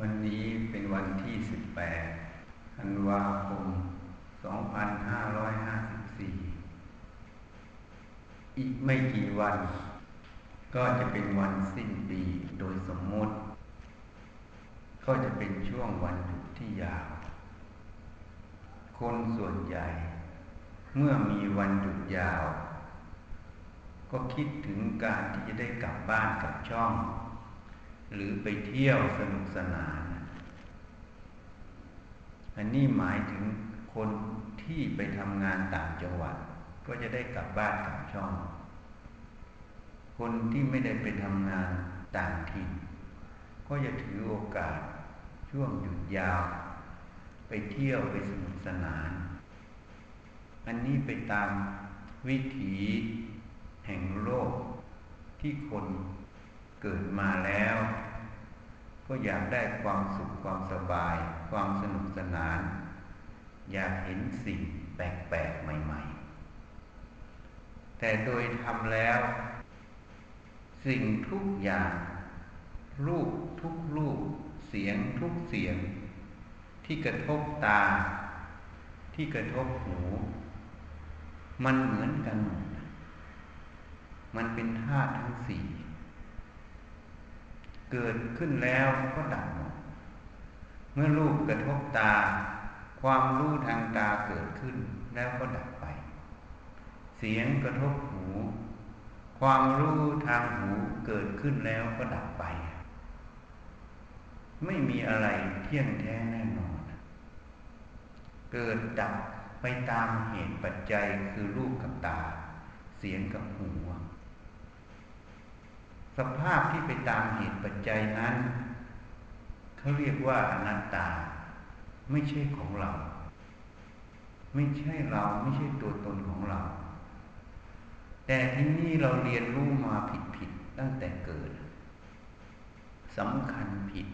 วันนี้เป็นวันที่ 18 ธันวาคม 2554 อีกไม่กี่วัน ก็จะเป็นวันสิ้นปีโดยสมมุติ ก็จะเป็นช่วงวันหยุดที่ยาว คนส่วนใหญ่ เมื่อมีวันหยุดยาว ก็คิดถึงการที่จะได้กลับบ้านกับช่อง หรือไปเที่ยวสนุกสนาน อันนี้หมายถึงคนที่ไปทำงานต่างจังหวัด ก็จะได้กลับบ้านกับช่อง คนที่ไม่ได้ไปทำงานต่างถิ่น ก็จะถือโอกาสช่วงหยุดยาว ไปเที่ยวไปสนุกสนาน อันนี้ไปตามวิถีแห่งโลกที่คน เกิดมาแล้ว ก็อยากได้ความสุขความสบาย ความสนุกสนาน อยากเห็นสิ่งแปลกๆใหม่ ๆ แต่โดยทำแล้ว สิ่งทุกอย่าง รูปทุกรูป เสียงทุกเสียง ที่กระทบตา ที่กระทบหู มันเหมือนกันหมดมันเป็นธาตุทั้งสี่ เกิดขึ้นแล้วก็ดับหมดเมื่อรูปกระทบตา ความรู้ทางตาเกิดขึ้นแล้วก็ดับไป เสียงกระทบหู ความรู้ทางหูเกิดขึ้นแล้วก็ดับไป ไม่มีอะไรเที่ยงแท้แน่นอน เกิดดับไปตามเหตุปัจจัยคือรูปกับตา เสียงกับหู สภาพที่ไปตามเหตุปัจจัยนั้น เขาเรียกว่าอนัตตา ไม่ใช่ของเรา ไม่ใช่เราไม่ใช่ตัวตนของเรา แต่ที่นี่เราเรียนรู้มาผิดๆตั้งแต่เกิดสำคัญผิด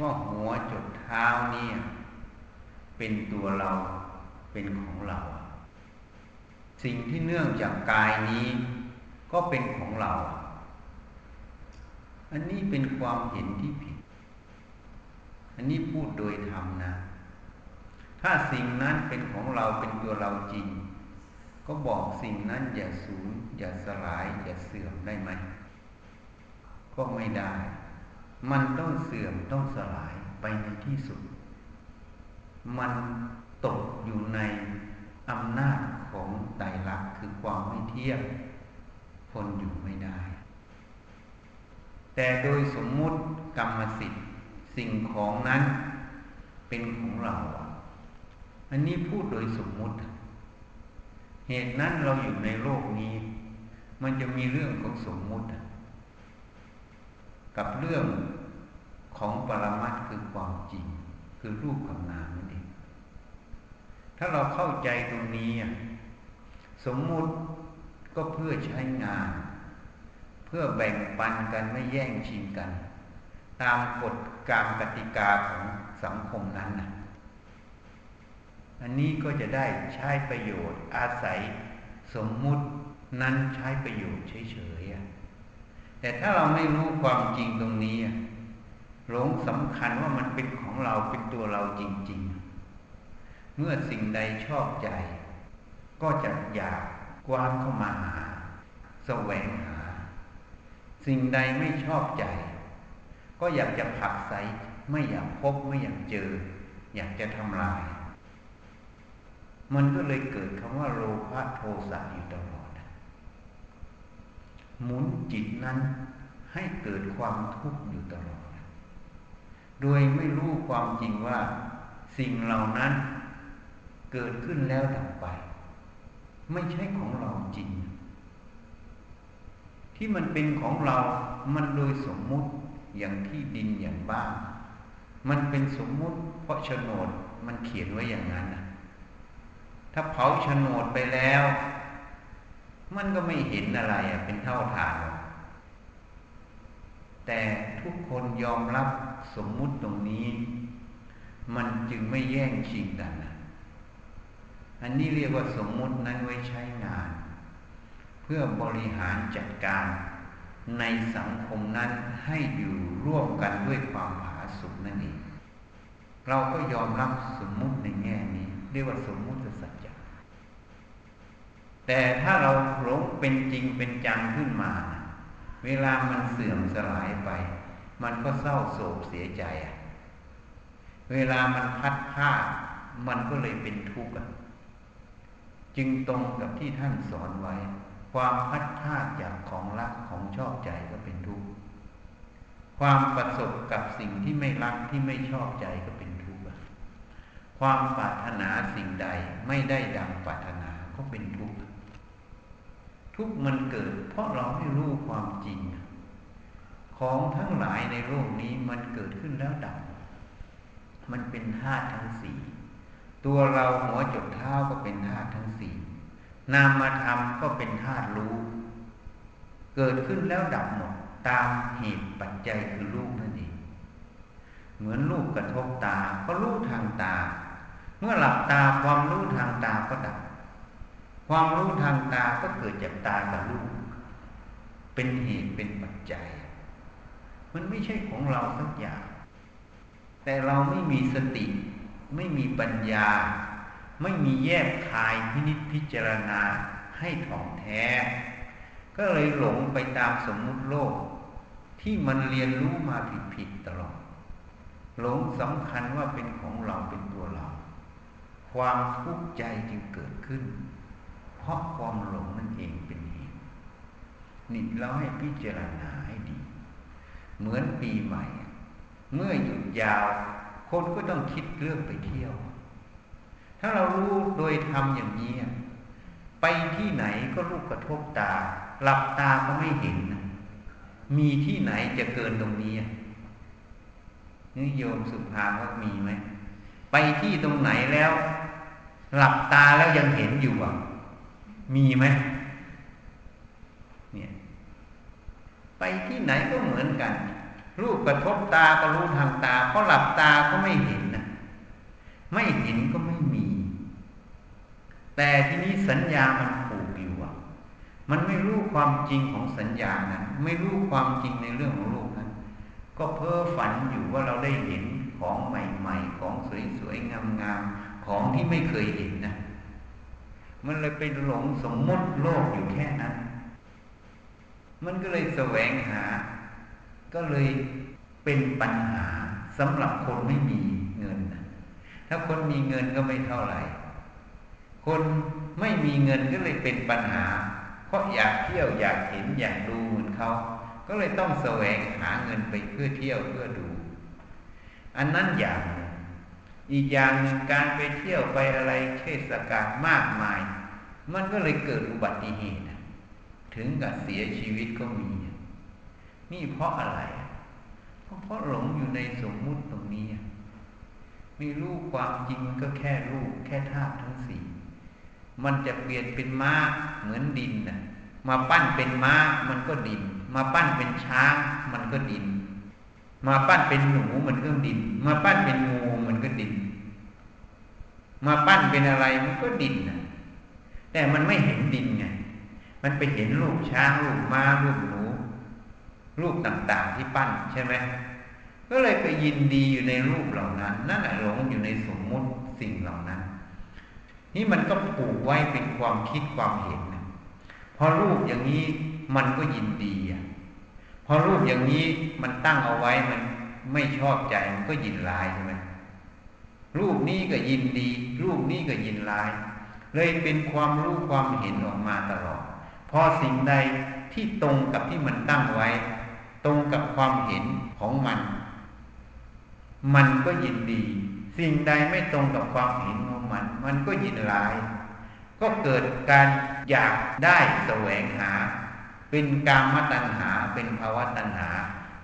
ว่าหัวจดเท้าเนี่ย เป็นตัวเราเป็นของเรา สิ่งที่เนื่องจากกายนี้ก็เป็นของเรา อันนี้เป็นความเห็นที่ผิด อันนี้พูดโดยธรรมนะ ถ้าสิ่งนั้นเป็นของเราเป็นตัวเราจริง ก็บอกสิ่งนั้นอย่าสูญอย่าสลาย อย่าเสื่อมได้ไหม ก็ไม่ได้ มันต้องเสื่อมต้องสลายไปในที่สุด มันตกอยู่ในอำนาจของไตรลักษณ์คือความไม่เที่ยงคนอยู่ไม่ได้ แต่โดยสมมุติกรรมสิทธิ์สิ่งของนั้นเป็นของเรา อันนี้พูดโดยสมมุติ เหตุนั้นเราอยู่ในโลกนี้ มันจะมีเรื่องของสมมุติ กับเรื่องของปรมัตคือความจริง คือรูปกับนามนั่นเองถ้าเราเข้าใจตรงนี้ สมมุติก็เพื่อใช้งาน เพื่อแบ่งปันกันไม่แย่งชิงกัน ตามกฎการกติกาของสังคมนั้นนะอันนี้ก็จะได้ใช้ประโยชน์อาศัยสมมุตินั้นใช้ประโยชน์เฉยๆแต่ถ้าเราไม่รู้ความจริงตรงนี้หลงสำคัญว่ามันเป็นของเราเป็นตัวเราจริง ๆ เมื่อสิ่งใดชอบใจ ก็จะอยากกว้านเข้ามาหา แสวงห สิ่งใดไม่ชอบใจ ก็อยากจะผักใสไม่อยากพบไม่อยากเจอ อยากจะทำลาย มันก็เลยเกิดคำว่าโลภะโทสะอยู่ตลอดหมุนจิตนั้นให้เกิดความทุกข์อยู่ตลอด โดยไม่รู้ความจริงว่า สิ่งเหล่านั้นเกิดขึ้นแล้วดับไป ไม่ใช่ของเราจริง ที่มันเป็นของเรา มันโดยสมมุติอย่างที่ดินอย่างบ้าน มันเป็นสมมุติ เพราะโฉนดมันเขียนไว้อย่างนั้นนะถ้าเผาโฉนดไปแล้ว มันก็ไม่เห็นอะไรอะเป็นเท่าฐาน แต่ทุกคนยอมรับสมมุติตรงนี้ มันจึงไม่แย่งชิงกันนะอันนี้เรียกว่าสมมุตินั้นไว้ใช้งาน พื่อบริหารจัดการ ในสังคมนั้นให้อยู่ร่วมกันด้วยความผาสุขนั่นเองเราก็ยอมรับสมมุติในแง่นี้ เรียกว่าสมมุติสัจจะแต่ถ้าเราหลงเป็นจริงเป็นจังขึ้นมา เวลามันเสื่อมสลายไป มันก็เศร้าโศกเสียใจอะ เวลามันพัดผ้ามันก็เลยเป็นทุกข์จึงตรงกับที่ท่านสอนไว้ ความพัดผ้าจากของรักของชอบใจก็เป็นทุกข์ ความประสบกับสิ่งที่ไม่รักที่ไม่ชอบใจก็เป็นทุกข์ ความปรารถนาสิ่งใดไม่ได้ดังปรารถนาก็เป็นทุกข์ ทุกข์มันเกิด เพราะเราไม่รู้ความจริง ของทั้งหลายในโลกนี้มันเกิดขึ้นแล้วดับ มันเป็นธาตุทั้งสี่ ตัวเราหัวจดเท้าก็เป็นธาตุทั้งสี่ นามมาทำก็เป็นธาตุรู้ เกิดขึ้นแล้วดับหมดตามเหตุปัจจัยคือรูปนั่นเองเหมือนรูปกระทบตาก็รู้ทางตา เมื่อหลับตาความรู้ทางตาก็ดับ ความรู้ทางตาก็เกิดจากตากับรูปเป็นเหตุเป็นปัจจัย มันไม่ใช่ของเราสักอย่าง แต่เราไม่มีสติ ไม่มีปัญญา ไม่มีแยกคายพินิจพิจารณาให้ถ่องแท้ ก็เลยหลงไปตามสมมุติโลก ที่มันเรียนรู้มาผิดๆตลอด หลงสำคัญว่าเป็นของเราเป็นตัวเรา ความทุกข์ใจจึงเกิดขึ้น เพราะความหลงนั่นเองเป็นเหตุนี่เราให้พิจารณาให้ดี เหมือนปีใหม่ เมื่อหยุดยาว คนก็ต้องคิดเรื่องไปเที่ยว ถ้าเรารู้โดยทำอย่างนี้ ไปที่ไหนก็ลูกกระทบตา หลับตาก็ไม่เห็น มีที่ไหนจะเกินตรงนี้นี่โยมสุภาว่ามีไหม ไปที่ตรงไหนแล้ว หลับตาแล้วยังเห็นอยู่อะ มีไหมเนี่ยไปที่ไหนก็เหมือนกัน รูปกระทบตาก็รู้ทางตาเพราะหลับตาก็ไม่เห็นนะไม่เห็นก็ไม่ แต่ที่นี้สัญญามันผูกอยู่อะ มันไม่รู้ความจริงของสัญญานั้น ไม่รู้ความจริงในเรื่องของโลกนั้น ก็เพ้อฝันอยู่ว่าเราได้เห็นของใหม่ ๆ ของสวยๆงามๆของที่ไม่เคยเห็นนะมันเลยไปหลงสมมติโลกอยู่แค่นั้น มันก็เลยแสวงหา ก็เลยเป็นปัญหาสำหรับคนไม่มีเงินถ้าคนมีเงินก็ไม่เท่าไหร่ คนไม่มีเงินก็เลยเป็นปัญหา เพราะอยากเที่ยวอยากเห็นอยากดูเหมือนเขาก็เลยต้องแสวงหาเงินไปเพื่อเที่ยวเพื่อดู อันนั้นอย่างอีกอย่างหนึ่งการไปเที่ยวไปอะไรเทศกาลมากมาย มันก็เลยเกิดอุบัติเหตุถึงกับเสียชีวิตก็มี นี่เพราะอะไร เพราะเพราะหลงอยู่ในสมมุติตรงนี้มีรูปความจริงมันก็แค่รูปแค่ธาตุทั้งสี่ มันจะเปลี่ยนเป็นม้าเหมือนดินนะมาปั้นเป็นม้ามันก็ดิน มาปั้นเป็นช้างมันก็ดิน มาปั้นเป็นหนูมันก็ดิน มาปั้นเป็นงูมันก็ดิน มาปั้นเป็นอะไรมันก็ดินนะแต่มันไม่เห็นดินไง มันไปเห็นรูปช้างรูปม้ารูปหนูรูปต่างๆที่ปั้นใช่ไหมก็เลยไปยินดีอยู่ในรูปเหล่านั้น นั่นแหละหลงอยู่ในสมมุติสิ่งเหล่านั้น นี่มันก็ผูกไว้เป็นความคิดความเห็นพอรูปอย่างนี้มันก็ยินดีอะพอรูปอย่างนี้มันตั้งเอาไว้มันไม่ชอบใจมันก็ยินลายใช่ไหมรูปนี้ก็ยินดี รูปนี้ก็ยินลาย เลยเป็นความรู้ความเห็นออกมาตลอดพอสิ่งใดที่ตรงกับที่มันตั้งไว้ ตรงกับความเห็นของมัน มันก็ยินดี สิ่งใดไม่ตรงกับความเห็นของ มัน มันก็ยินลาย ก็เกิดการอยากได้แสวงหา เป็นกามตัณหาเป็นภาวะตัณหา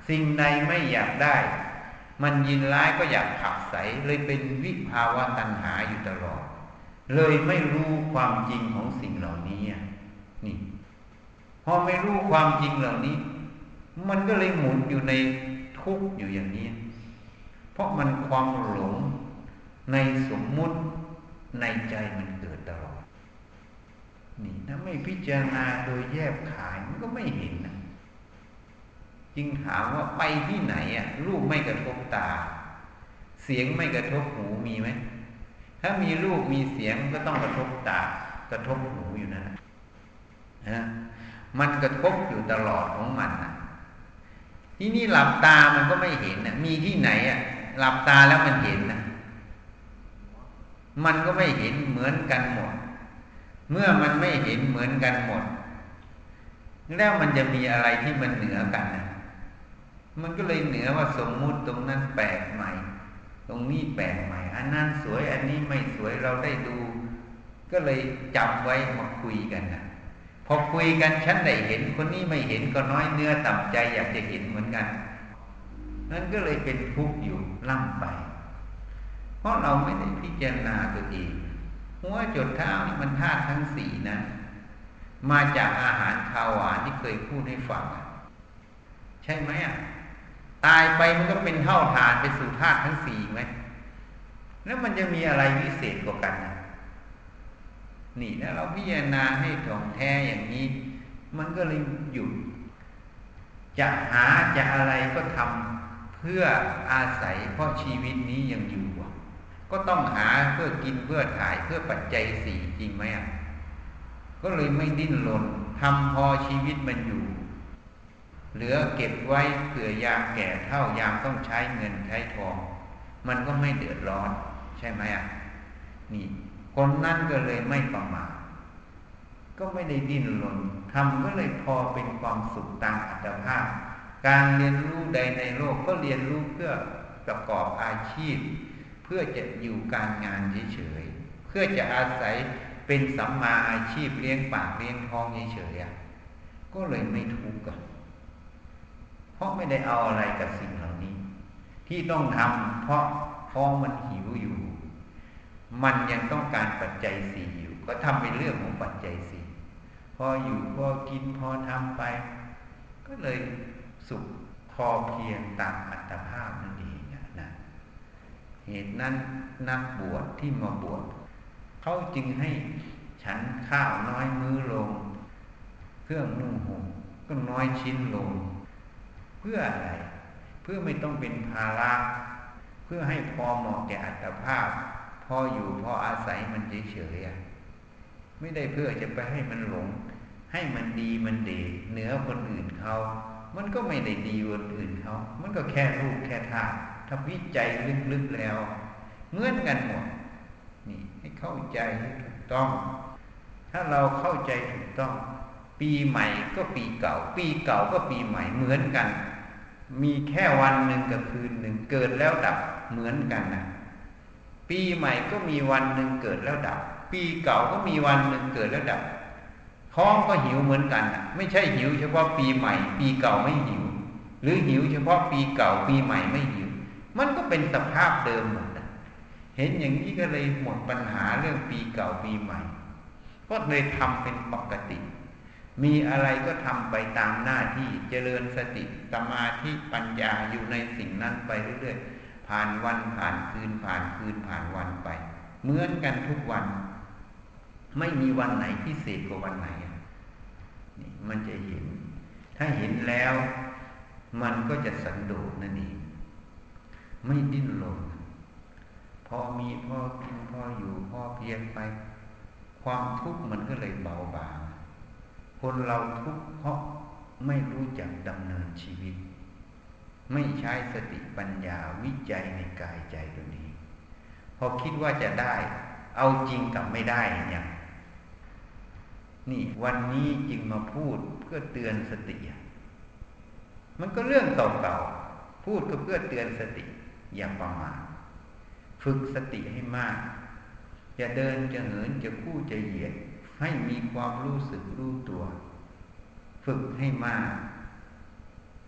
สิ่งใดไม่อยากได้ มันยินร้ายก็อยากผักใสเลยเป็นวิภาวะตัณหาอยู่ตลอด เลยไม่รู้ความจริงของสิ่งเหล่านี้นี่พอไม่รู้ความจริงเหล่านี้ มันก็เลยหมุนอยู่ในทุกข์อยู่อย่างนี้ เพราะมันความหลงในสมมุติ ในใจมันเกิดตลอด นี่ถ้าไม่พิจารณาโดยแยบขายมันก็ไม่เห็นนะจึงถามว่าไปที่ไหนอะ รูปไม่กระทบตา เสียงไม่กระทบหูมีไหมถ้ามีรูปมีเสียงก็ต้องกระทบตากระทบหูอยู่นั่นนะมันกระทบอยู่ตลอดของมันนะที่นี่หลับตามันก็ไม่เห็นนะมีที่ไหนอะ หลับตาแล้วมันเห็นนะ มันก็ไม่เห็นเหมือนกันหมด เมื่อมันไม่เห็นเหมือนกันหมด แล้วมันจะมีอะไรที่มันเหนือกันนะมันก็เลยเหนือว่าสมมุติตรงนั้นแปลกใหม่ ตรงนี้แปลกใหม่ อันนั้นสวยอันนี้ไม่สวยเราได้ดู ก็เลยจำไว้มาคุยกันนะพอคุยกันฉันได้เห็นคนนี้ไม่เห็นก็น้อยเนื้อต่ำใจอยากจะเห็นเหมือนกันนั่นก็เลยเป็นทุกข์อยู่ล่ำไป เพราะเราไม่ได้พิจารณาตัวเอง หัวจดเท้านี่มันธาตุทั้งสี่นะ มาจากอาหารข้าวหวานที่เคยพูดให้ฟังใช่ไหมอะตายไปมันก็เป็นเท่าฐานไปสู่ธาตุทั้งสี่ไหมแล้วมันจะมีอะไรวิเศษกว่ากันนะนี่แล้วเราพิจารณาให้ถ่องแท้อย่างนี้ มันก็เลยหยุด จะหาจะอะไรก็ทำเพื่ออาศัยเพราะชีวิตนี้ยังอยู่ ก็ต้องหาเพื่อกินเพื่อถ่ายเพื่อปัจจัยสี่จริงไหมอะก็เลยไม่ดิ้นรนทำพอชีวิตมันอยู่ เหลือเก็บไว้เผื่อยามแก่เท่ายามต้องใช้เงินใช้ทอง มันก็ไม่เดือดร้อน ใช่ไหมอะนี่คนนั้นก็เลยไม่ประมาทก็ไม่ได้ดิ้นรนทำก็เลยพอเป็นความสุขตามอัตภาพ การเรียนรู้ใดในโลกก็เรียนรู้เพื่อประกอบอาชีพ เพื่อจะอยู่การงานเฉยๆ เพื่อจะอาศัยเป็นสัมมาอาชีพเลี้ยงปากเลี้ยงท้องเฉยๆก็เลยไม่ทุกข์กันเพราะไม่ได้เอาอะไรกับสิ่งเหล่านี้ ที่ต้องทำเพราะท้องมันหิวอยู่ มันยังต้องการปัจจัยสี่อยู่ ก็ทำเป็นเรื่องของปัจจัยสี่พออยู่พอกินพอทำไป ก็เลยสุขพอเพียงตามอัตภาพนั่น เหตุนั้นนักบวชที่มาบวชเขาจึงให้ฉันข้าวน้อยมื้อลง เครื่องนุ่งห่มก็น้อยชิ้นลง เพื่ออะไร เพื่อไม่ต้องเป็นภาระเพื่อให้พอเหมาะแก่อัตภาพ พออยู่พออาศัยมันเฉยๆไม่ได้เพื่อจะไปให้มันหลง ให้มันดีมันเดเหนือคนอื่นเขา มันก็ไม่ได้ดีคนอื่นเขา มันก็แค่รูปแค่ธาตุ ถ้าวิจัยลึกๆแล้วเหมือนกันหมดนี่ให้เข้าใจให้ถูกต้อง ถ้าเราเข้าใจถูกต้อง ปีใหม่ก็ปีเก่า ปีเก่าก็ปีใหม่เหมือนกัน มีแค่วันหนึ่งกับคืนหนึ่งเกิดแล้วดับเหมือนกันนะปีใหม่ก็มีวันหนึ่งเกิดแล้วดับ ปีเก่าก็มีวันหนึ่งเกิดแล้วดับท้องก็หิวเหมือนกันอะไม่ใช่หิวเฉพาะปีใหม่ ปีเก่าไม่หิว หรือหิวเฉพาะปีเก่าปีใหม่ไม่หิว มันก็เป็นสภาพเดิมหมดเห็นอย่างนี้ก็เลยหมดปัญหาเรื่องปีเก่าปีใหม่ ก็เลยทำเป็นปกติ มีอะไรก็ทำไปตามหน้าที่เจริญสติสมาธิปัญญาอยู่ในสิ่งนั้นไปเรื่อยๆ ผ่านวันผ่านคืนผ่านคืนผ่านวันไป เหมือนกันทุกวัน ไม่มีวันไหนพิเศษกว่าวันไหนนี่มันจะเห็น ถ้าเห็นแล้ว มันก็จะสันโดษนั่นเอง ไม่ดิ้นรนพอมีพอกินพออยู่พอเพียงไป ความทุกข์มันก็เลยเบาบางคนเราทุกข์เพราะไม่รู้จักดำเนินชีวิต ไม่ใช้สติปัญญาวิจัยในกายใจตัวนี้ พอคิดว่าจะได้ เอาจริงกับไม่ได้เนี่ยนี่วันนี้จึงมาพูดเพื่อเตือนสติ มันก็เรื่องเก่าๆพูดก็เพื่อเตือนสติ อย่าประมาทฝึกสติให้มากอย่าเดินจะเหินจะคู่จะเหยียด ให้มีความรู้สึกรู้ตัว ฝึกให้มาก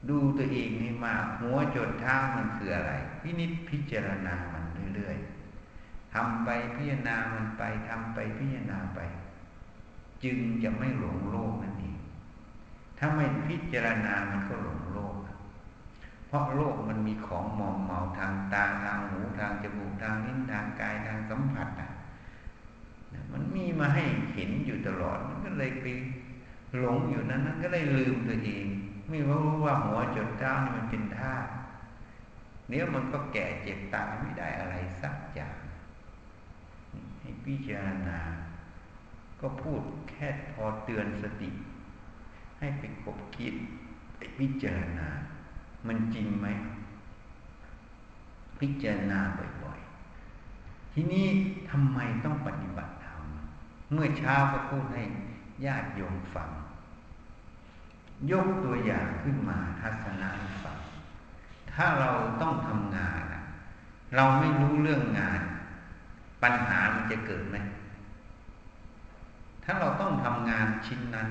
ดูตัวเองให้มาก หัวจดเท้ามันคืออะไรพินิจพิจารณามันเรื่อยๆทำไปพิจารณามันไปทำไปพิจารณาไป จึงจะไม่หลงโลกนั่นเองถ้าไม่พิจารณามันก็หลงโลก ราะโลกมันมีของมอมเมาทางตาทางหูทางจมูกทางลิ้นทางกายทางสัมผัสอะมันมีมาให้เห็นอยู่ตลอด มันก็เลยไปหลงอยู่นั้นนั้นก็เลยลืมตัวเอง ไม่รู้ว่าหัวจนเท้านี่มันเป็นท่าเนี้ยมันก็แก่เจ็บตายไม่ได้อะไรสักอย่างให้พิจารณา ก็พูดแค่พอเตือนสติ ให้ไปกบคิดไปพิจารณา มันจริงไหม พิจารณาบ่อยๆ ทีนี้ทำไมต้องปฏิบัติธรรม เมื่อเช้าก็พูดให้ญาติโยมฟัง ยกตัวอย่างขึ้นมาทัศนะฟัง ถ้าเราต้องทำงาน เราไม่รู้เรื่องงาน ปัญหามันจะเกิดไหมถ้าเราต้องทำงานชิ้นนั้น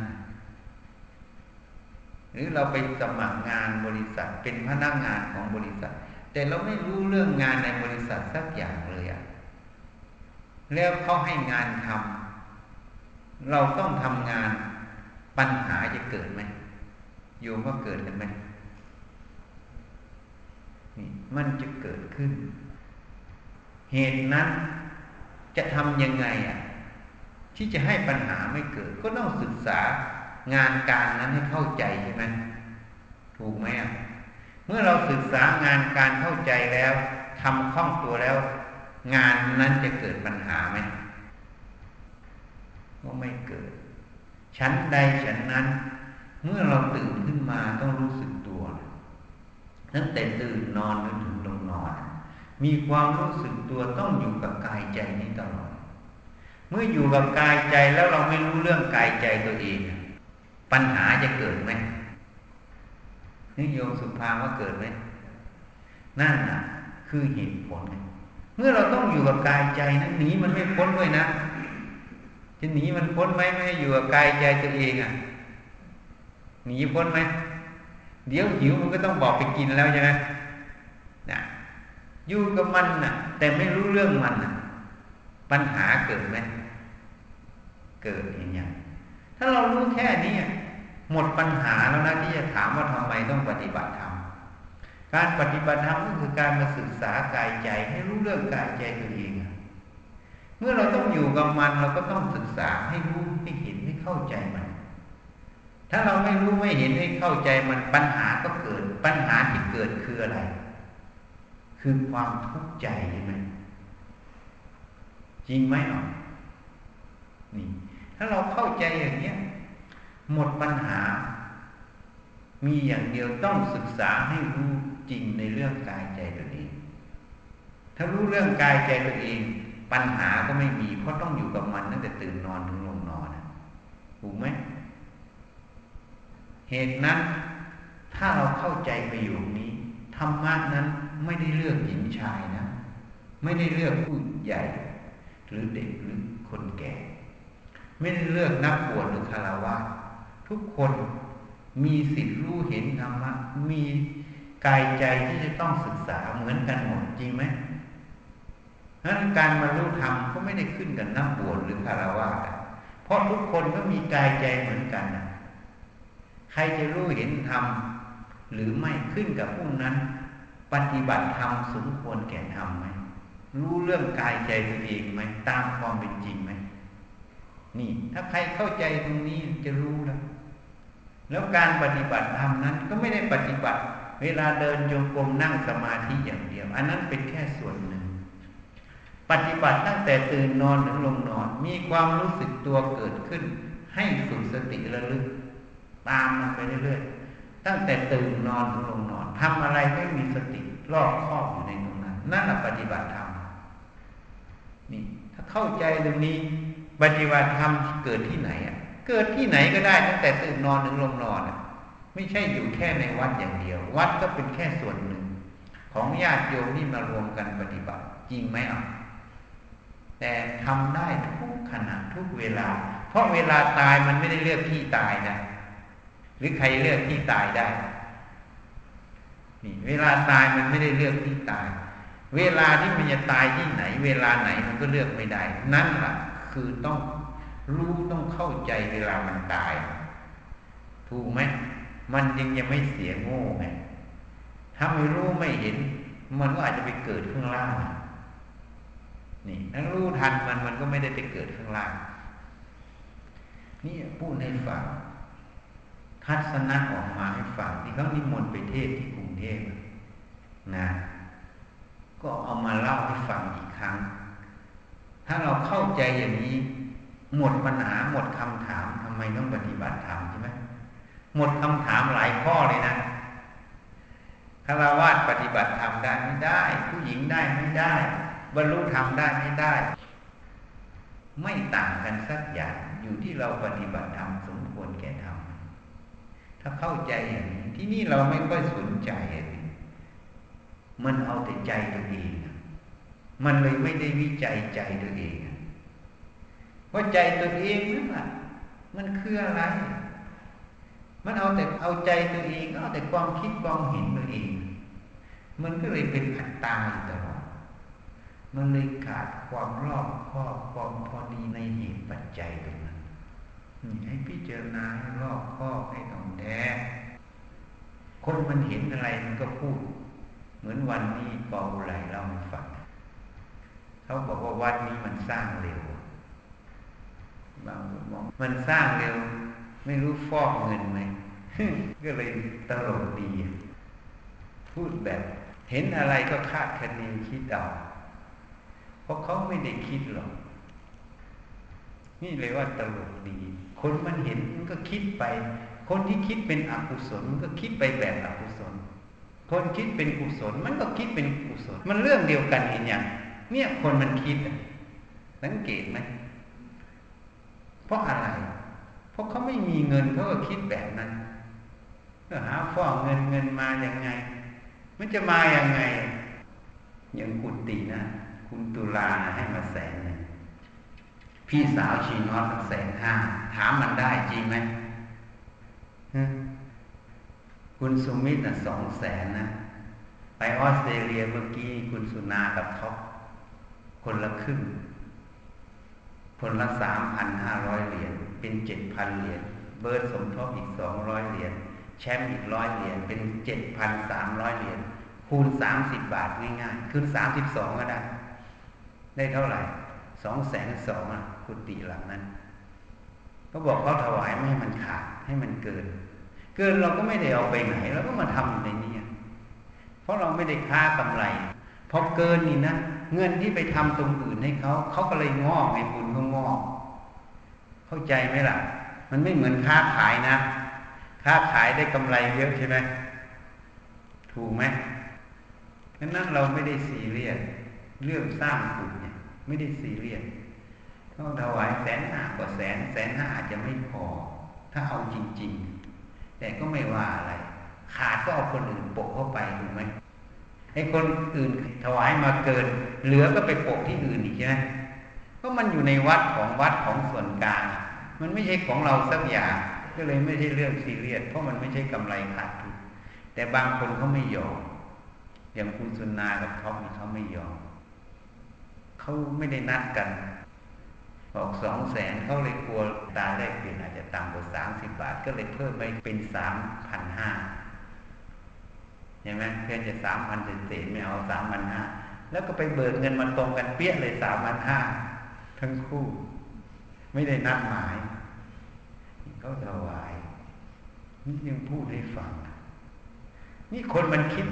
หรือเราไปสมัครงานบริษัทเป็นพนักงานของบริษัท แต่เราไม่รู้เรื่องงานในบริษัทสักอย่างเลยอะแล้วเขาให้งานทำเราต้องทำงานปัญหาจะเกิดไหมโยมว่าเกิดกันไหมนี่มันจะเกิดขึ้น เหตุนั้นจะทำยังไงอะ ที่จะให้ปัญหาไม่เกิด ก็ต้องศึกษา งานการนั้นให้เข้าใจใช่ไหมถูกไหมอะเมื่อเราศึกษางานการเข้าใจแล้วทำคล่องตัวแล้ว งานนั้นจะเกิดปัญหาไหมก็ไม่เกิด ชั้นใดชั้นนั้น เมื่อเราตื่นขึ้นมาต้องรู้สึกตัวตั้งแต่ตื่นนอนจนถึงลงนอน มีความรู้สึกตัวต้องอยู่กับกายใจนี้ตลอด เมื่ออยู่กับกายใจแล้วเราไม่รู้เรื่องกายใจตัวเอง ปัญหาจะเกิดไหมนี่โยมสุภาว่าเกิดไหมนั่นน่ะ คือเหตุผล เมื่อเราต้องอยู่กับกายใจนั้นหนีมันไม่พ้นด้วยนะจะหนีมันพ้นไหมไม่ให้อยู่กับกายใจตัวเองอะหนีพ้นไหมเดี๋ยวหิวมันก็ต้องบอกไปกินแล้วใช่ไหมนะอยู่กับมันน่ะ แต่ไม่รู้เรื่องมันน่ะ ปัญหาเกิดไหมเกิดอย่างนี้ ถ้าเรารู้แค่นี้หมดปัญหาแล้วนะที่จะถามว่าทำไมต้องปฏิบัติธรรมการปฏิบัติธรรมก็คือการมาศึกษากายใจให้รู้เรื่องกายใจตัวเองเมื่อเราต้องอยู่กับมันเราก็ต้องศึกษาให้รู้ให้เห็นให้เข้าใจมัน ถ้าเราไม่รู้ไม่เห็นให้เข้าใจมันปัญหาก็เกิด ปัญหาที่เกิดคืออะไร คือความทุกข์ใจใช่ไหมจริงไหมหรอนี่ ถ้าเราเข้าใจอย่างเนี้ยหมดปัญหา มีอย่างเดียวต้องศึกษาให้รู้จริงในเรื่องกายใจตัวเอง ถ้ารู้เรื่องกายใจตัวเอง ปัญหาก็ไม่มีเพราะต้องอยู่กับมันตั้งแต่ตื่นนอนถึงลงนอนถูกไหมเหตุนั้น ถ้าเราเข้าใจประโยคนี้ธรรมะนั้นไม่ได้เลือกหญิงชายนะ ไม่ได้เลือกผู้ใหญ่ หรือเด็กหรือคนแก่ ไม่ได้เลือกนักบวชหรือคารวะทุกคนมีสิทธิ์รู้เห็นธรรมะมีกายใจที่จะต้องศึกษาเหมือนกันหมดจริงไหมนั้นการมารู้ธรรมก็ไม่ได้ขึ้นกับนักบวชหรือคารวะเพราะทุกคนก็มีกายใจเหมือนกันใครจะรู้เห็นธรรมหรือไม่ขึ้นกับผู้นั้น ปฏิบัติธรรมสมควรแก่ธรรมไหมรู้เรื่องกายใจตัวเองไหมตามความเป็นจริงไหม นี่ ถ้าใครเข้าใจตรงนี้จะรู้แล้ว แล้วการปฏิบัติธรรมนั้นก็ไม่ได้ปฏิบัติ เวลาเดินจงกรมนั่งสมาธิอย่างเดียว อันนั้นเป็นแค่ส่วนหนึ่ง ปฏิบัติตั้งแต่ตื่นนอนถึงลงนอน มีความรู้สึกตัวเกิดขึ้น ให้ฝึกสติระลึก ตามมันไปเรื่อยๆตั้งแต่ตื่นนอนถึงลงนอนทำอะไรไม่มีสติรอบครอบอยู่ในตรงนั้นนั่นแหละปฏิบัติธรรมนี่ ถ้าเข้าใจตรงนี้ ปฏิบัติธรรมเกิดที่ไหนอะ เกิดที่ไหนก็ได้ตั้งแต่ตื่นนอนถึงลงนอนอะ ไม่ใช่อยู่แค่ในวัดอย่างเดียว วัดก็เป็นแค่ส่วนหนึ่ง ของญาติโยมที่มารวมกันปฏิบัติ จริงไหมอะแต่ทำได้ทุกขณะทุกเวลา เพราะเวลาตายมันไม่ได้เลือกที่ตายนะหรือใครเลือกที่ตายได้นี่เวลาตายมันไม่ได้เลือกที่ตาย เวลาที่มันจะตายที่ไหน เวลาไหนมันก็เลือกไม่ได้ นั่นแหละ คือต้องรู้ต้องเข้าใจเวลามันตาย ถูกไหมมันยังยังไม่เสียโง่ไงถ้าไม่รู้ไม่เห็น มันก็อาจจะไปเกิดข้างล่างนี่ถ้ารู้ทันมันมันก็ไม่ได้ไปเกิดข้างล่าง นี่พูดให้ฟังทัศนะออกมาให้ฟังที่เขานิมนต์ไปเทศที่กรุงเทพนะ ก็เอามาเล่าให้ฟังอีกครั้ง ถ้าเราเข้าใจอย่างนี้ หมดปัญหาหมดคำถามทำไมต้องปฏิบัติธรรมใช่ไหมหมดคำถามหลายข้อเลยนะคารวาสปฏิบัติธรรมได้ไม่ได้ ผู้หญิงได้ไม่ได้ บรรลุธรรมได้ไม่ได้ ไม่ต่างกันสักอย่างอยู่ที่เราปฏิบัติธรรมสมควรแก่ธรรมถ้าเข้าใจอย่างนี้ที่นี่เราไม่ค่อยสนใจ มันเอาแต่ใจตัวเอง มันเลยไม่ได้วิจัยใจตัวเองเพราะใจตัวเองนั่นแหละมันคืออะไร มันเอาแต่เอาใจตัวเองเอาแต่ความคิดความเห็นตัวเอง มันก็เลยเป็นอัตตาอยู่ตลอดมันเลยขาดความรอบคอบความพอดีในเหตุปัจจัยตรงนั้นให้พิจารณาให้รอบคอบให้ตรงแท้คนมันเห็นอะไรมันก็พูด เหมือนวันนี้ปออุไรเล่าให้ฟัง เขาบอกว่าวัดนี้มันสร้างเร็วบางคนมองมันสร้างเร็ว ไม่รู้ฟอกเงินไหมก็เลยตลกดี พูดแบบ เห็นอะไรก็คาดคะเนคิดเอาเพราะเขาไม่ได้คิดหรอก นี่เลยว่าตลกดี คนมันเห็นมันก็คิดไป คนที่คิดเป็นอกุศลมันก็คิดไปแบบอกุศล คนคิดเป็นกุศลมันก็คิดเป็นกุศล มันเรื่องเดียวกันเห็นอย่าง เนี่ยคนมันคิดสังเกตไหมเพราะอะไร เพราะเขาไม่มีเงินเขาก็คิดแบบนั้นก็หาฟ้อเงินเงินมาอย่างไง มันจะมาอย่างไง อย่างกุฏินะ คุณตุลาให้มาแสนหนึ่งพี่สาวชีนอสแสนห้าถามมันได้จริงไหมคุณสุมิตรสองแสนนะ ไปออสเตรเลียเมื่อกี้คุณสุนากับท็อป คนละครึ่ง คนละสามพันห้าร้อยเหรียญเป็นเจ็ดพันเหรียญเบิร์ดสมทบอีกสองร้อยเหรียญแชมป์อีกร้อยเหรียญเป็นเจ็ดพันสามร้อยเหรียญคูณสามสิบบาทง่ายๆคูณสามสิบสองก็ได้ ได้เท่าไหร่สองแสนสองอะกุฏิหลังนั้น ก็บอกเขาถวายไม่ให้มันขาดให้มันเกิน เกินเราก็ไม่ได้เอาไปไหนเราก็มาทำอยู่ในนี้เพราะเราไม่ได้ค้ากำไร พอเกินนี่นะเงินที่ไปทำตรงอื่นให้เขาเขาก็เลยงอกไงบุญก็งอก เข้าใจไหมล่ะ มันไม่เหมือนค้าขายนะ ค้าขายได้กำไรเยอะใช่ไหมถูกไหมดังนั้นเราไม่ได้ซีเรียสเรื่องสร้างบุญเนี่ย ไม่ได้ซีเรียสต้องถวายแสนห้ากว่าแสนแสนห้าอาจจะไม่พอ ถ้าเอาจริง ๆ แต่ก็ไม่ว่าอะไร ขาดก็เอาคนอื่นโปะเข้าไปถูกไหม ให้คนอื่นถวายมาเกิน เหลือก็ไปโปะที่อื่นอีกใช่ไหมเพราะมันอยู่ในวัดของวัดของส่วนกลางมันไม่ใช่ของเราสักอย่างก็เลยไม่ใช่เรื่องซีเรียสเพราะมันไม่ใช่กำไรขาดทุนแต่บางคนเขาไม่ยอมอย่างคุณสุนากับท็อปนี่เขาไม่ยอมเขาไม่ได้นัดกันบอกสองแสนเขาเลยกลัวตาแรกเปลี่ยนอาจจะต่ำกว่าสามสิบบาท ก็เลยเพิ่มไปเป็นสามพันห้า เห็นไหมเพื่อนจะสามพันเศษไม่เอาสามพันห้าแล้วก็ไปเบิกเงินมาตรงกันเปี้ยเลยสามพันห้าทั้งคู่ ไม่ได้นัดหมายเขาถวาย นี่ยังพูดให้ฟัง นี่คนมันคิด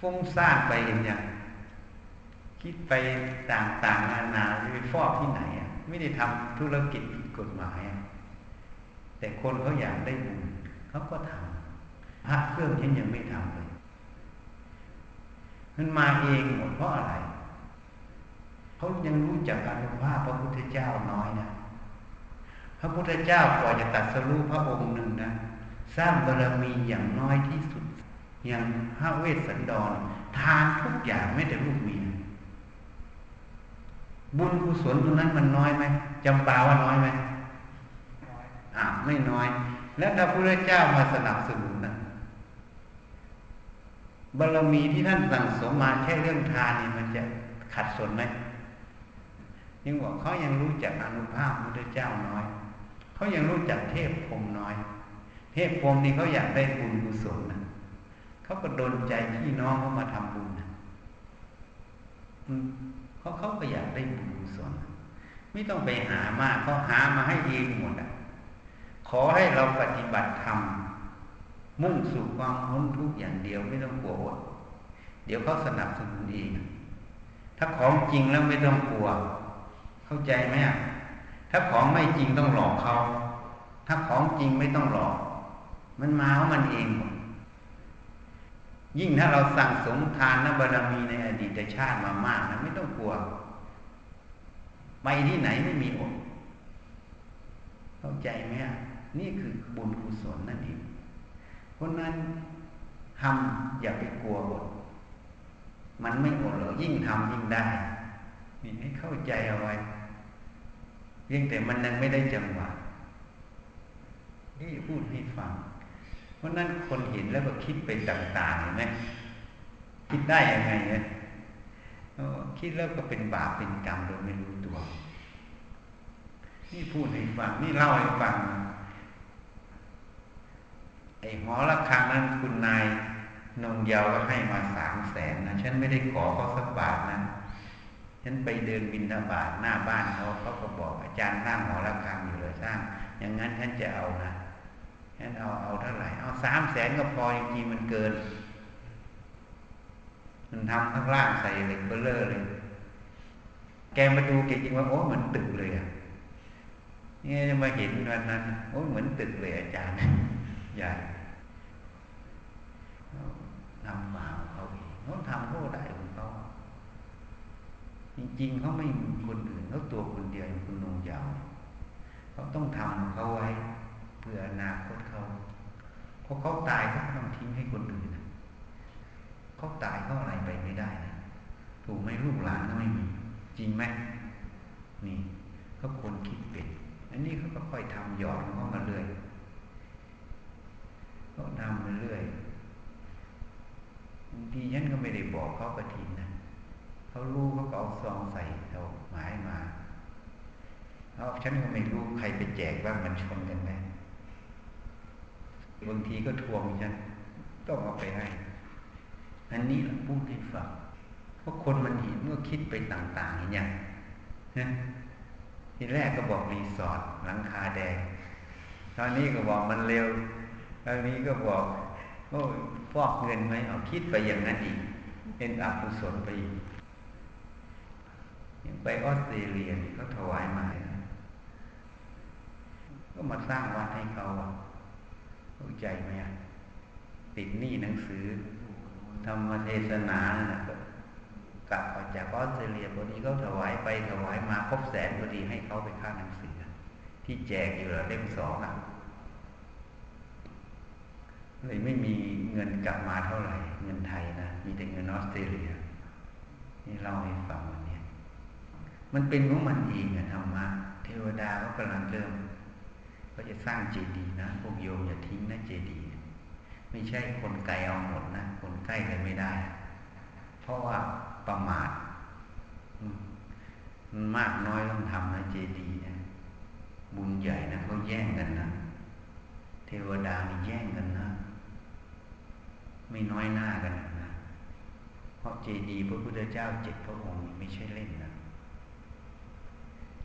ฟุ้งซ่านไปเห็นยังคิดไปต่างๆนานาไปฟอกที่ไหนอะ ไม่ได้ทำธุรกิจผิดกฎหมายแต่คนเขาอยากได้บุญเขาก็ทำพระเครื่องฉันยังไม่ทำเลย มันมาเองหมดเพราะอะไรเขายังรู้จักอนุภาพพระพุทธเจ้าน้อยนะพระพุทธเจ้าก่อนจะตัดสรู้พระองค์หนึ่งนะสร้างบารมีอย่างน้อยที่สุด อย่างพระเวสสันดร ทานทุกอย่างไม่แต่ลูกเมียบุญกุศลตรงนั้นมันน้อยไหมจำปาว่าน้อยไหมอ่าไม่น้อย แล้วถ้าพระพุทธเจ้ามาสนับสนุนนะ บารมีที่ท่านสั่งสมมาแค่เรื่องทานนี่มันจะขัดสนไหมยังบอกเขายังรู้จักอนุภาพพระเจ้าน้อยเขายังรู้จักเทพพรมน้อย เทพพรมนี่เขาอยากได้บุญกุศลนะเขาก็ดนใจพี่น้องเขามาทำบุญนะเขาเขาก็อยากได้บุญกุศลไม่ต้องไปหามากเขาหามาให้เองหมดอะขอให้เราปฏิบัติธรรม มุ่งสู่ความพ้นทุกข์อย่างเดียวไม่ต้องกลัวอดเดี๋ยวเขาสนับสนุนเองถ้าของจริงแล้วไม่ต้องกลัว เข้าใจไหมถ้าของไม่จริงต้องหลอกเขา ถ้าของจริงไม่ต้องหลอก มันมาของมันเอง ยิ่งถ้าเราสั่งสมทานนบารมีในอดีตชาติมามากนะไม่ต้องกลัว ไปที่ไหนไม่มีอด เข้าใจไหมนี่คือบุญกุศลนั่นเอง เพราะนั้นทำอย่าไปกลัวอดมันไม่อดหรอกยิ่งทำยิ่งได้ นี่ให้เข้าใจเอาไว้เพียงแต่มันยังไม่ได้จังหวะนี่พูดให้ฟัง เพราะนั้นคนเห็นแล้วก็คิดไปต่างๆเห็นไหมคิดได้ยังไงเนี่ยคิดแล้วก็เป็นบาปเป็นกรรมโดยไม่รู้ตัว นี่พูดให้ฟัง นี่เล่าให้ฟัง อ้หอระฆังนั้นคุณนายนงเยาวก็ให้มาสามแสนนะฉันไม่ได้ขอเขาสักบาทนะฉันไปเดินบินทบาทหน้าบ้านเขาเขาก็บอกอาจารย์สร้างหอระฆังอยู่เลยสร้าง อย่างนั้นฉันจะเอานะฉันเอาเอาเท่าไหร่เอาสามแสนก็พอจริงๆมันเกิน มันทำข้างล่างใส่เหล็กเบลเลอร์เลย แกมาดูแกจริงว่าโอ้เหมือนตึกเลยอะนี่จะมาเห็นวันนั้นโอ้เหมือนตึกเลยอาจารย์ใหญ่ ทำมาเขาเองเขาทำเขาได้ของเขาจริงๆเขาไม่มีคนอื่นเขาตัวคนเดียวคุณนงยาวเขาต้องทำเขาไว้ เพื่ออนาคตเขาเพราะเขาตายเขาต้องทิ้งให้คนอื่นเขาตายเขาอะไรไปไม่ได้นะถูกไหมลูกหลานก็ไม่มี จริงไหมนี่เขาคนคิดเป็น อันนี้เขาก็ค่อยทำหยอดเขามาเรื่อยเขาทำมาเรื่อยางทีฉันก็ไม่ได้บอกเขากระถินนะเขารู้เขาก็เอาซองใส่เอาหมายมาเอาฉันก็ไม่รู้ใครไปแจกบ้างมันชนกันไหมบางทีก็ทวงฉันต้องเอาไปให้อันนี้เราพูดให้ฟังเพราะคนมันเห็นเมื่อคิดไปต่างๆอย่างนี้ทีแรกก็บอกรีสอร์ทหลังคาแดงตอนนี้ก็บอกมันเร็วตอนนี้ก็บอก โอ้ย ฟอกเงินไหมเอาคิดไปอย่างนั้นอีก เป็นอกุศลไปอีกอย่างไปออสเตรเลียเขาถวายมาก็มาสร้างวัดให้เขาเข้าใจไหมติดหนี้หนังสือธรรมเทศนานะกลับมาจากออสเตรเลียพอดีเขาถวายไปถวายมาครบแสนพอดีให้เขาไปค่าหนังสือที่แจกอยู่เล่มสองอะ เลยไม่มีเงินกลับมาเท่าไหร่ เงินไทยนะ มีแต่เงินออสเตรเลีย นี่เล่าให้ฟังวันนี้มันเป็นของมันเองอะธรรมะเทวดาก็กำลังเริ่มก็จะสร้างเจดีย์นะพวกโยมอย่าทิ้งนะเจดีย์ไม่ใช่คนไกลเอาหมดนะคนใกล้เลยไม่ได้ เพราะว่าประมาทมันมากน้อยต้องทำนะเจดีย์นะบุญใหญ่นะเขาแย่งกันนะ เทวดานี่แย่งกันนะ ไม่น้อยหน้ากันนะเพราะเจดีย์พระพุทธเจ้าเจ็ดพระองค์ไม่ใช่เล่นนะ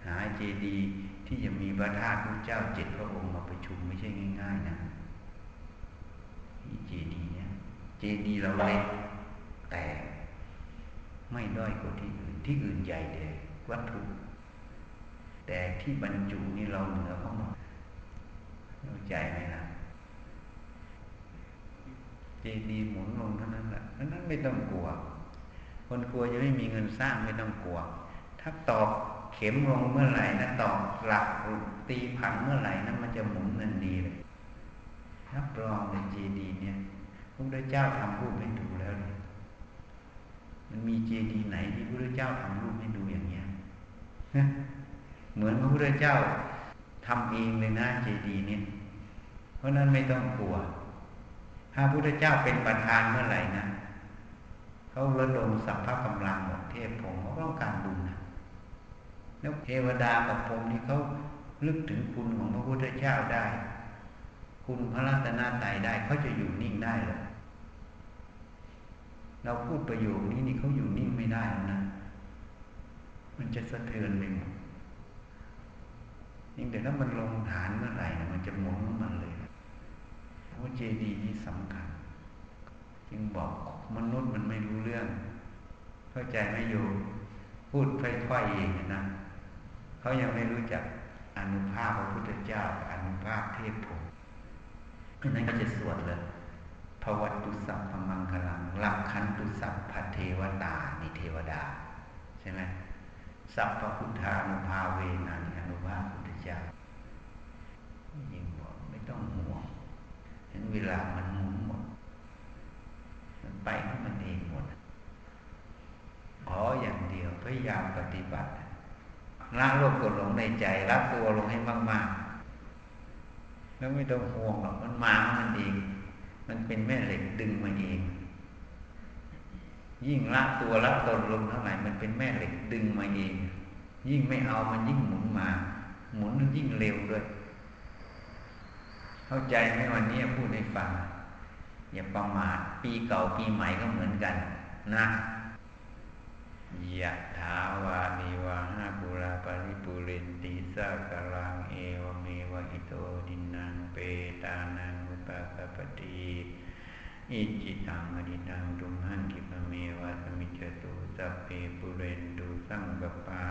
หาเจดีย์ที่จะมีพระธาตุพระเจ้าเจ็ดพระองค์มาประชุมไม่ใช่ง่าย ๆ นะที่เจดีย์เนี่ยเจดีย์เราเล็กแต่ไม่ด้อยกว่าที่อื่น ที่อื่นใหญ่แต่วัตถุ แต่ที่บรรจุนี่เราเหนือเขาหมดเข้าใจไหมล่ะ เจดีย์หมุนลงเท่านั้นแหละนั้นไม่ต้องกลัว คนกลัวจะไม่มีเงินสร้างไม่ต้องกลัว ถ้าตอกเข็มลงเมื่อไหร่นะตอกหลักตีผังเมื่อไหร่นะมันจะหมุนนันดีเลยรับรองในเจดีย์เนี่ยพระพุทธเจ้าทำรูปให้ดูแล้วเลยมันมีเจดีย์ไหนที่พระพุทธเจ้าทำรูปให้ดูอย่างเงี้ยเหมือนพระพุทธเจ้าทำเองเลยนะเจดีย์เนี่ย เพราะนั้นไม่ต้องกลัว ถ้าพระพุทธเจ้าเป็นประธานเมื่อไหร่นะเขาระดมสัพพะกำลังหมดเทพผมเขาต้องการบุญนะแล้วเทวดากับพรมนี่เขาลึกถึงคุณของพระพุทธเจ้าได้ คุณพระรัตนตรัยได้เขาจะอยู่นิ่งได้หรอเราพูดประโยคนี้นี่เขาอยู่นิ่งไม่ได้นะ มันจะสะเทือนไปหมดยิ่งแต่ถ้ามันลงฐานเมื่อไหร่นะมันจะหมุนมันเลย ว่าเจดีย์นี้สำคัญ จึงบอกมนุษย์มันไม่รู้เรื่อง เข้าใจไม่อยู่ พูดค่อยๆเองนะเขายังไม่รู้จักอนุภาพพระพุทธเจ้าอนุภาพเทพผมนั้นก็จะสวดเลยภวัตุสัพพมังคลังลักขันตุสัพพเทวตานิเทวดา ใช่ไหมสัพพพุทธานุภาเวนันอนุภาพพุทธเจ้ายิ่งบอกไม่ต้องห่วง ถึงเวลามันหมุนหมด มันไปของมันเองหมด ขออย่างเดียวพยายามปฏิบัติละโลภกดหลงในใจรับตัวลงให้มาก ๆ แล้วไม่ต้องห่วงหรอกมันมามันเอง มันเป็นแม่เหล็กดึงมาเอง ยิ่งละตัวละตนลงเท่าไหร่มันเป็นแม่เหล็กดึงมาเอง ยิ่งไม่เอามันยิ่งหมุนมา หมุนยิ่งเร็วด้วย เข้าใจไหมวันนี้พูดให้ฟังอย่าประมาทปีเก่าปีใหม่ก็เหมือนกัน นะยะถาวานิวาหาปุราปริปุเรนติสากลังเอวเมวะอิโตดินังเปตานังอุปกปติอิจิตังอดิตังตุมหันกิปเมวะสมิจตุสัพเพปุเรนตุสังกปา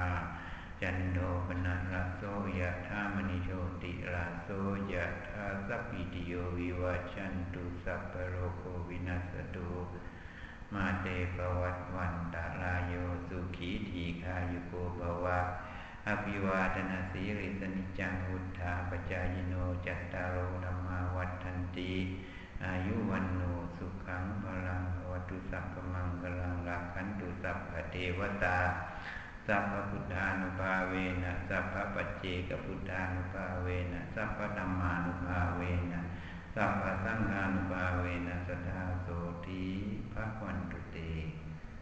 จันโดปนะระโสยะธามณิโชติระโสยะธาสัพพิติโยวิวัชันตุสัพพโรโควินัสตุมาเตปวัตวันตาลายโยสุขีทีคายุโกภวะอภิวาทนาสีริสนิจังวุธาปจายโนจัตตารโธรรมาวัฏทันตีอายุวันโนสุขังพลังวัตุสัพพมังกลังรักขันตุสัพพเทวตา สัพพพุทธานุภาเวนะสัพพปัจเจกพุทธานุภาเวนะสัพพธรรมานุภาเวนะสัพพสังฆานุภาเวนะสัทธาโสทีพระ